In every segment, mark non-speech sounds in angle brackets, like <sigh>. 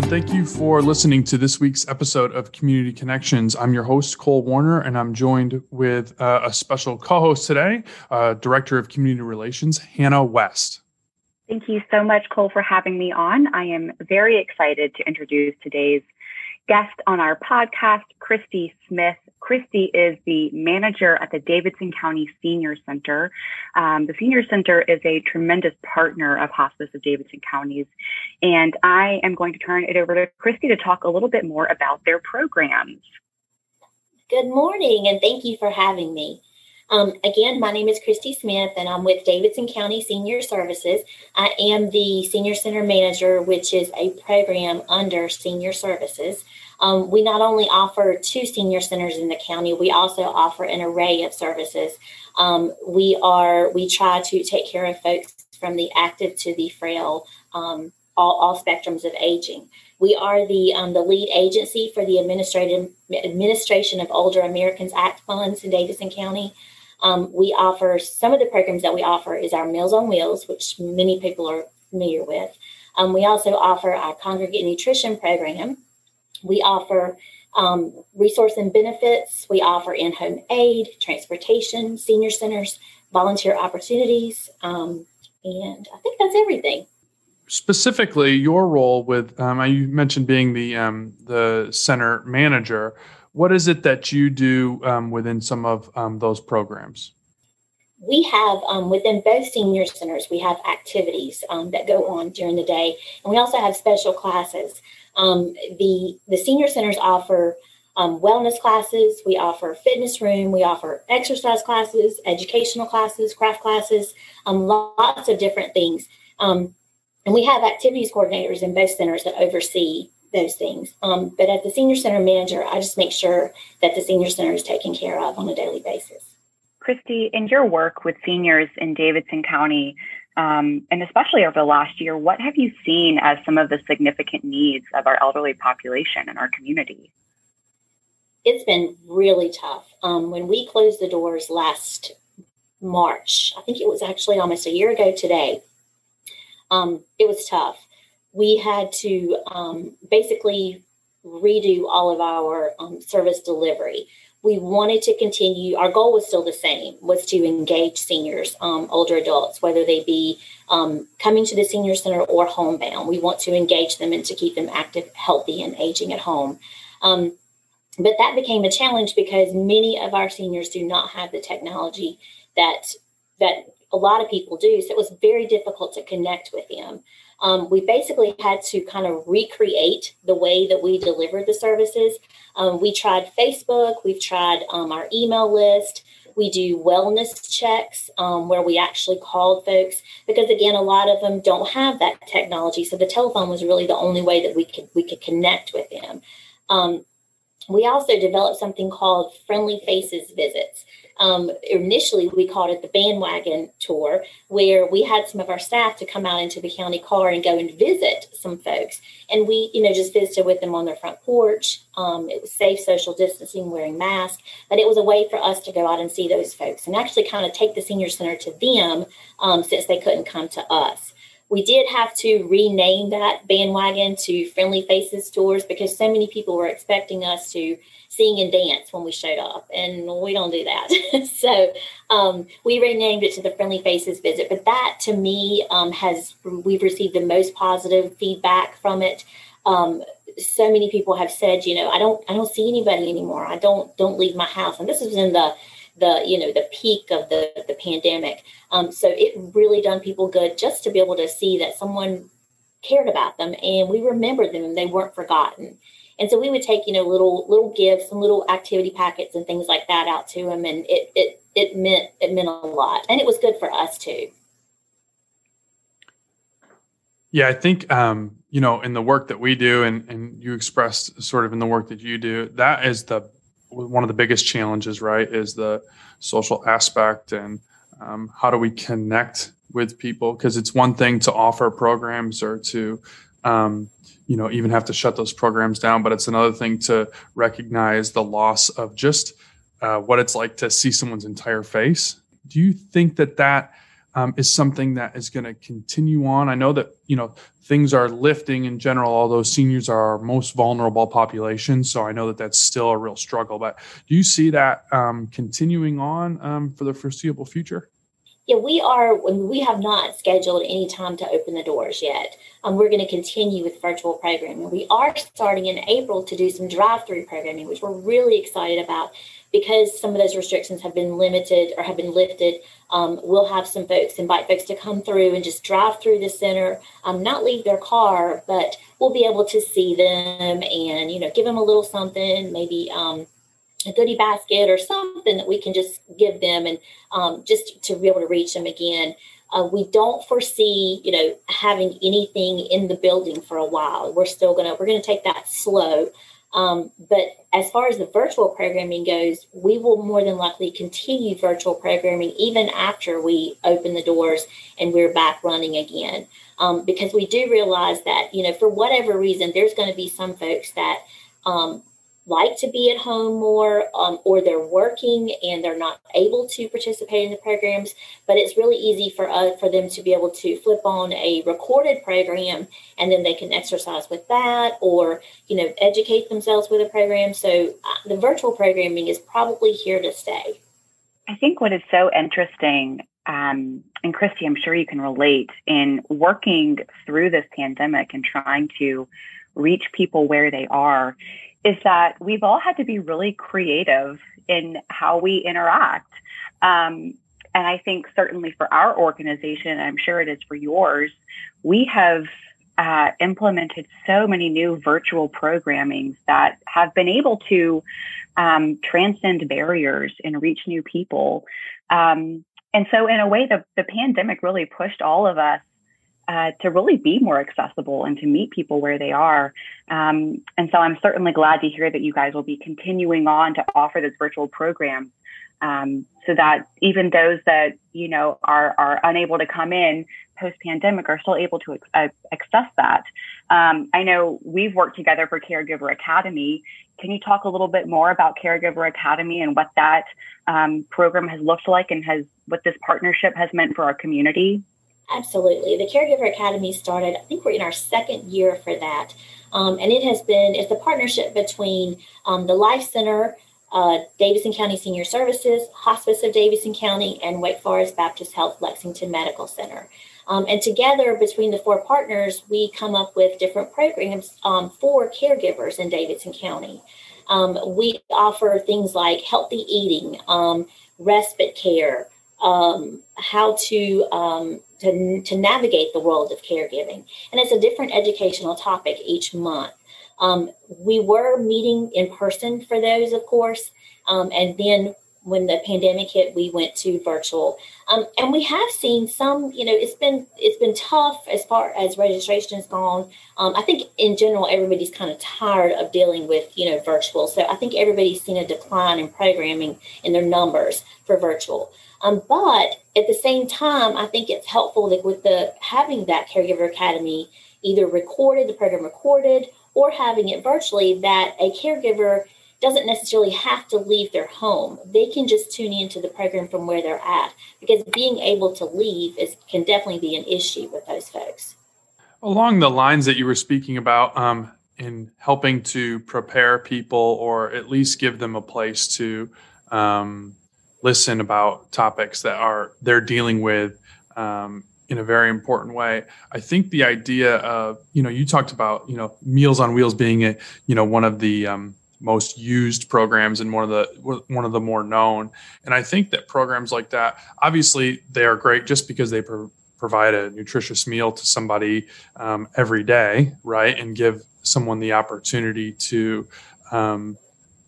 and thank you for listening to this week's episode of Community Connections. I'm your host, Cole Warner, and I'm joined with uh, a special co host today, uh, Director of Community Relations, Hannah West. Thank you so much, Cole, for having me on. I am very excited to introduce today's guest on our podcast, Christy Smith. Christy is the manager at the Davidson County Senior Center. Um, the Senior Center is a tremendous partner of Hospice of Davidson Counties. And I am going to turn it over to Christy to talk a little bit more about their programs. Good morning, and thank you for having me. Um, again, my name is Christy Smith, and I'm with Davidson County Senior Services. I am the Senior Center Manager, which is a program under Senior Services. Um, we not only offer two senior centers in the county, we also offer an array of services. Um, we are we try to take care of folks from the active to the frail, um, all, all spectrums of aging. We are the um, the lead agency for the administrative administration of Older Americans Act funds in Davidson County. Um, we offer some of the programs that we offer is our Meals on Wheels, which many people are familiar with. Um, we also offer our congregate nutrition program. We offer um, resource and benefits. We offer in home aid, transportation, senior centers, volunteer opportunities. Um, and I think that's everything. Specifically, your role with um, you mentioned being the um, the center manager what is it that you do um, within some of um, those programs? We have um, within both senior centers, we have activities um, that go on during the day, and we also have special classes. Um, the the senior centers offer um, wellness classes, we offer fitness room, we offer exercise classes, educational classes, craft classes, lots of different things. and we have activities coordinators in both centers that oversee those things. Um, but as the senior center manager, I just make sure that the senior center is taken care of on a daily basis. Christy, in your work with seniors in Davidson County, um, and especially over the last year, what have you seen as some of the significant needs of our elderly population in our community? It's been really tough. Um, when we closed the doors last March, I think it was actually almost a year ago today, um, it was tough we had to um, basically redo all of our um, service delivery. We wanted to continue. Our goal was still the same: was to engage seniors, um, older adults, whether they be um, coming to the senior center or homebound. We want to engage them and to keep them active, healthy, and aging at home. Um, but that became a challenge because many of our seniors do not have the technology that that a lot of people do. So it was very difficult to connect with them um, we basically had to kind of recreate the way that we delivered the services. Um, we tried Facebook, we've tried um, our email list. We do wellness checks um, where we actually called folks because again, a lot of them don't have that technology. So the telephone was really the only way that we could we could connect with them. Um, we also developed something called Friendly Faces visits um, initially we called it the bandwagon tour, where we had some of our staff to come out into the county car and go and visit some folks. And we, you know, just visited with them on their front porch. Um, it was safe social distancing, wearing masks, but it was a way for us to go out and see those folks and actually kind of take the senior center to them um, since they couldn't come to us. We did have to rename that bandwagon to Friendly Faces Tours because so many people were expecting us to sing and dance when we showed up, and we don't do that. <laughs> so um, we renamed it to the Friendly Faces Visit. But that, to me, um, has we've received the most positive feedback from it. Um, so many people have said, you know, I don't, I don't see anybody anymore. I don't, don't leave my house, and this is in the the you know the peak of the the pandemic. Um, so it really done people good just to be able to see that someone cared about them and we remembered them and they weren't forgotten. And so we would take you know little little gifts and little activity packets and things like that out to them, and it it it meant it meant a lot, and it was good for us too. Yeah, I think um, you know in the work that we do, and and you expressed sort of in the work that you do, that is the one of the biggest challenges, right? Is the social aspect and um, how do we connect with people? Because it's one thing to offer programs or to, um, you know, even have to shut those programs down, but it's another thing to recognize the loss of just uh, what it's like to see someone's entire face. Do you think that that um, is something that is going to continue on. I know that you know things are lifting in general, although seniors are our most vulnerable population. So I know that that's still a real struggle. But do you see that um, continuing on um, for the foreseeable future? Yeah, we are. We have not scheduled any time to open the doors yet. Um, we're going to continue with virtual programming. We are starting in April to do some drive-through programming, which we're really excited about because some of those restrictions have been limited or have been lifted. Um, we'll have some folks invite folks to come through and just drive through the center, um, not leave their car, but we'll be able to see them and you know give them a little something, maybe um, a goodie basket or something that we can just give them and um, just to be able to reach them again. Uh, we don't foresee, you know, having anything in the building for a while. We're still gonna we're gonna take that slow. Um, but as far as the virtual programming goes, we will more than likely continue virtual programming even after we open the doors and we're back running again. Um, because we do realize that, you know, for whatever reason, there's going to be some folks that um, like to be at home more um, or they're working and they're not able to participate in the programs but it's really easy for us for them to be able to flip on a recorded program and then they can exercise with that or you know educate themselves with a program. So uh, the virtual programming is probably here to stay. I think what is so interesting um, and christy i'm sure you can relate in working through this pandemic and trying to reach people where they are is that we've all had to be really creative in how we interact. Um, and I think certainly for our organization, I'm sure it is for yours, we have uh, implemented so many new virtual programmings that have been able to um, transcend barriers and reach new people. Um, and so, in a way, the, the pandemic really pushed all of us uh, to really be more accessible and to meet people where they are. Um, and so I'm certainly glad to hear that you guys will be continuing on to offer this virtual program um, so that even those that, you know, are, are unable to come in post pandemic are still able to uh, access that. Um, I know we've worked together for Caregiver Academy. Can you talk a little bit more about Caregiver Academy and what that um, program has looked like and has what this partnership has meant for our community? Absolutely. The Caregiver Academy started, I think we're in our second year for that. Um, and it has been, it's a partnership between um, the Life Center, uh, Davidson County Senior Services, Hospice of Davidson County, and Wake Forest Baptist Health Lexington Medical Center. Um, and together, between the four partners, we come up with different programs um, for caregivers in Davidson County. Um, we offer things like healthy eating, um, respite care, how to, to to navigate the world of caregiving, and it's a different educational topic each month. Um, we were meeting in person for those, of course, um, and then when the pandemic hit, we went to virtual, um, and we have seen some. You know, it's been it's been tough as far as registration has gone. Um, I think in general, everybody's kind of tired of dealing with you know virtual. So I think everybody's seen a decline in programming in their numbers for virtual. Um, but at the same time, I think it's helpful that with the having that caregiver academy either recorded, the program recorded, or having it virtually, that a caregiver doesn't necessarily have to leave their home. They can just tune into the program from where they're at because being able to leave is can definitely be an issue with those folks. Along the lines that you were speaking about, um, in helping to prepare people or at least give them a place to um, listen about topics that are they're dealing with um, in a very important way. I think the idea of you know you talked about you know Meals on Wheels being a you know one of the um, most used programs and one of the one of the more known. And I think that programs like that, obviously, they are great just because they pro- provide a nutritious meal to somebody um, every day, right, and give someone the opportunity to um,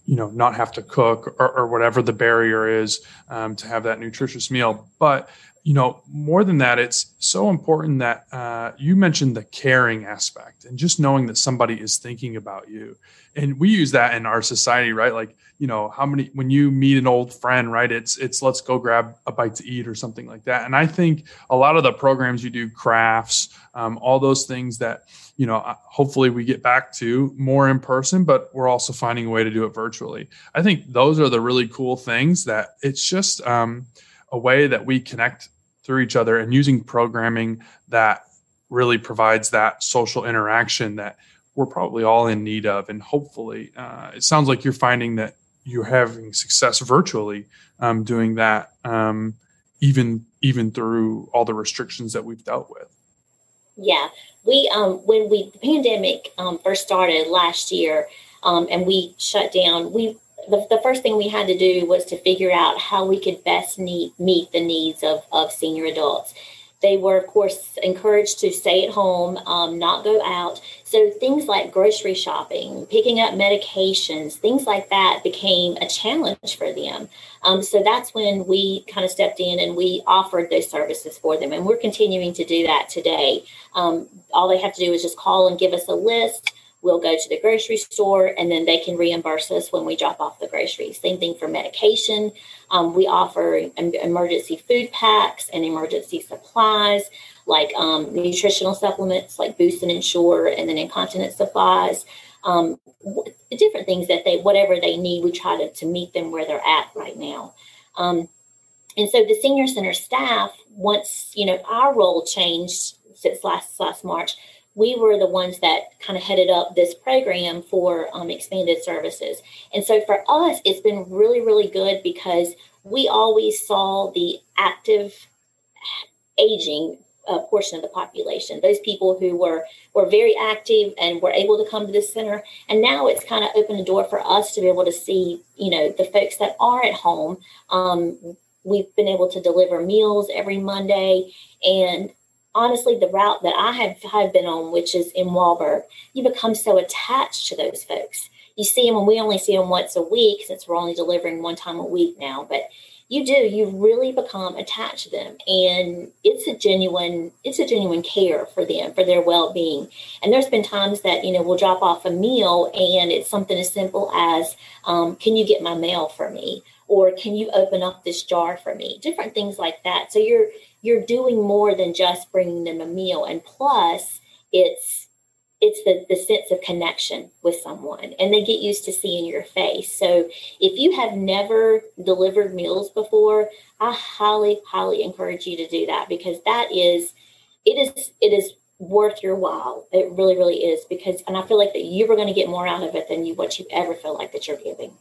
you know not have to cook or, or whatever the barrier is um, to have that nutritious meal. But you know more than that it's so important that uh, you mentioned the caring aspect and just knowing that somebody is thinking about you. And we use that in our society right? Like you know how many when you meet an old friend right it's it's let's go grab a bite to eat or something like that and i think a lot of the programs you do crafts um, all those things that you know hopefully we get back to more in person but we're also finding a way to do it virtually i think those are the really cool things that it's just um, a way that we connect through each other and using programming that really provides that social interaction that we're probably all in need of. And hopefully, uh, it sounds like you're finding that you're having success virtually um, doing that, um, even even through all the restrictions that we've dealt with. Yeah, we um, when we the pandemic um, first started last year, um, and we shut down. We the, the first thing we had to do was to figure out how we could best meet meet the needs of of senior adults. They were, of course, encouraged to stay at home, um, not go out. So things like grocery shopping, picking up medications, things like that became a challenge for them. Um, so that's when we kind of stepped in and we offered those services for them. And we're continuing to do that today. Um, all they have to do is just call and give us a list we'll go to the grocery store and then they can reimburse us when we drop off the groceries. Same thing for medication. Um, we offer emergency food packs and emergency supplies like um, nutritional supplements like Boost and Ensure and then incontinence supplies. Um, different things that they, whatever they need, we try to, to meet them where they're at right now. Um, and so the senior center staff, once, you know, our role changed since last, last March, we were the ones that kind of headed up this program for um, expanded services. And so for us, it's been really, really good because we always saw the active aging uh, portion of the population, those people who were were very active and were able to come to this center. And now it's kind of opened the door for us to be able to see, you know, the folks that are at home. Um, we've been able to deliver meals every Monday, and honestly, the route that I have, have been on, which is in Walburg, you become so attached to those folks. You see them, and we only see them once a week since we're only delivering one time a week now. But you do, you really become attached to them, and it's a genuine, it's a genuine care for them, for their well-being. And there's been times that you know we'll drop off a meal, and it's something as simple as, um, "Can you get my mail for me?" Or "Can you open up this jar for me?" Different things like that. So you're you're doing more than just bringing them a meal and plus it's it's the, the sense of connection with someone and they get used to seeing your face so if you have never delivered meals before i highly highly encourage you to do that because that is it is it is worth your while it really really is because and i feel like that you are going to get more out of it than you what you ever feel like that you're giving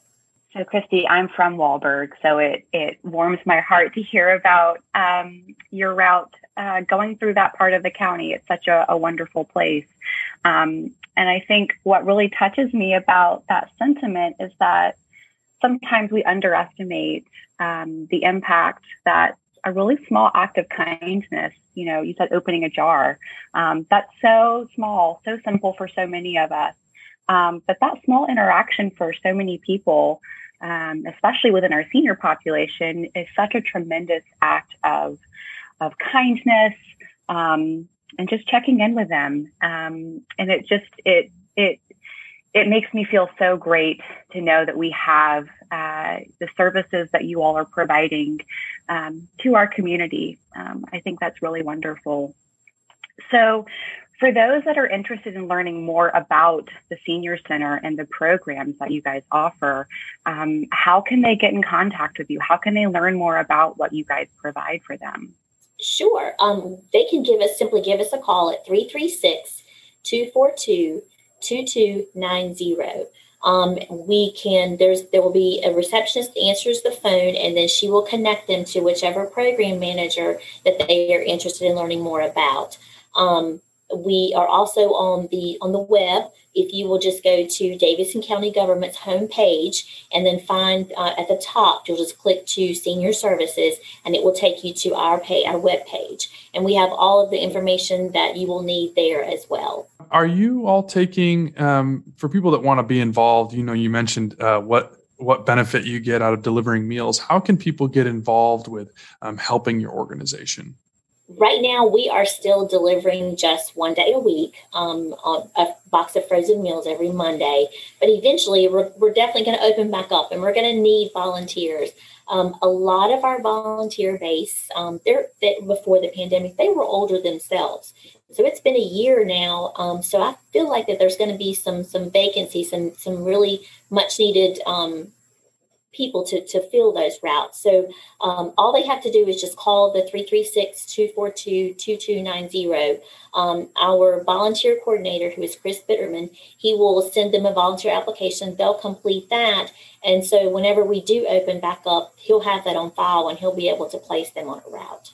so, Christy, I'm from Walburg, so it, it warms my heart to hear about um, your route uh, going through that part of the county. It's such a, a wonderful place. Um, and I think what really touches me about that sentiment is that sometimes we underestimate um, the impact that a really small act of kindness, you know, you said opening a jar, um, that's so small, so simple for so many of us. Um, but that small interaction for so many people um, especially within our senior population, is such a tremendous act of of kindness um, and just checking in with them. Um, and it just it it it makes me feel so great to know that we have uh, the services that you all are providing um, to our community. Um, I think that's really wonderful. So, for those that are interested in learning more about the Senior Center and the programs that you guys offer, um, how can they get in contact with you? How can they learn more about what you guys provide for them? Sure. Um, they can give us simply give us a call at 336 242 2290. Um, we can there's there will be a receptionist answers the phone and then she will connect them to whichever program manager that they are interested in learning more about um, we are also on the on the web. If you will just go to Davidson County Government's homepage and then find uh, at the top, you'll just click to Senior Services, and it will take you to our pay our web page. And we have all of the information that you will need there as well. Are you all taking um, for people that want to be involved? You know, you mentioned uh, what what benefit you get out of delivering meals. How can people get involved with um, helping your organization? Right now we are still delivering just one day a week um, a box of frozen meals every monday. But eventually we're, we're definitely going to open back up and we're going to need volunteers. Um, a lot of our volunteer base um, they're they, before the pandemic they were older themselves. So it's been a year now um, so i feel like that there's going to be some some vacancies some some really much needed um, people to, to fill those routes. So um, all they have to do is just call the 336 242 2290. Um, our volunteer coordinator, who is Chris Bitterman, he will send them a volunteer application. They'll complete that. And so whenever we do open back up, he'll have that on file and he'll be able to place them on a route.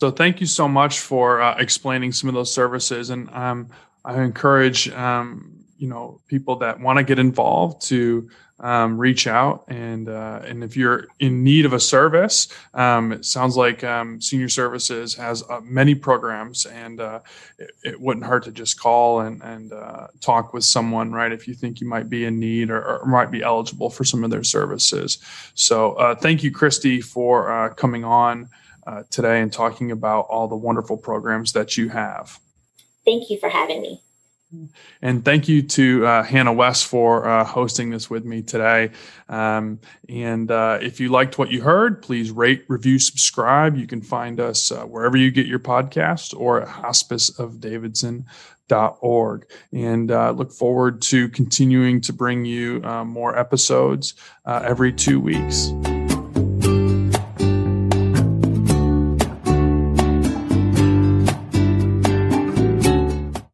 So thank you so much for uh, explaining some of those services. And um, I encourage um, you know people that want to get involved to um, reach out and uh, and if you're in need of a service um, it sounds like um, senior services has uh, many programs and uh, it, it, wouldn't hurt to just call and and uh, talk with someone right if you think you might be in need or, or might be eligible for some of their services. So uh, thank you christy for uh, coming on today and talking about all the wonderful programs that you have. Thank you for having me and thank you to uh, Hannah West for uh, hosting this with me today. Um, and uh, if you liked what you heard, please rate, review, subscribe. You can find us uh, wherever you get your podcast or at hospiceofdavidson.org. And uh, look forward to continuing to bring you uh, more episodes every two weeks.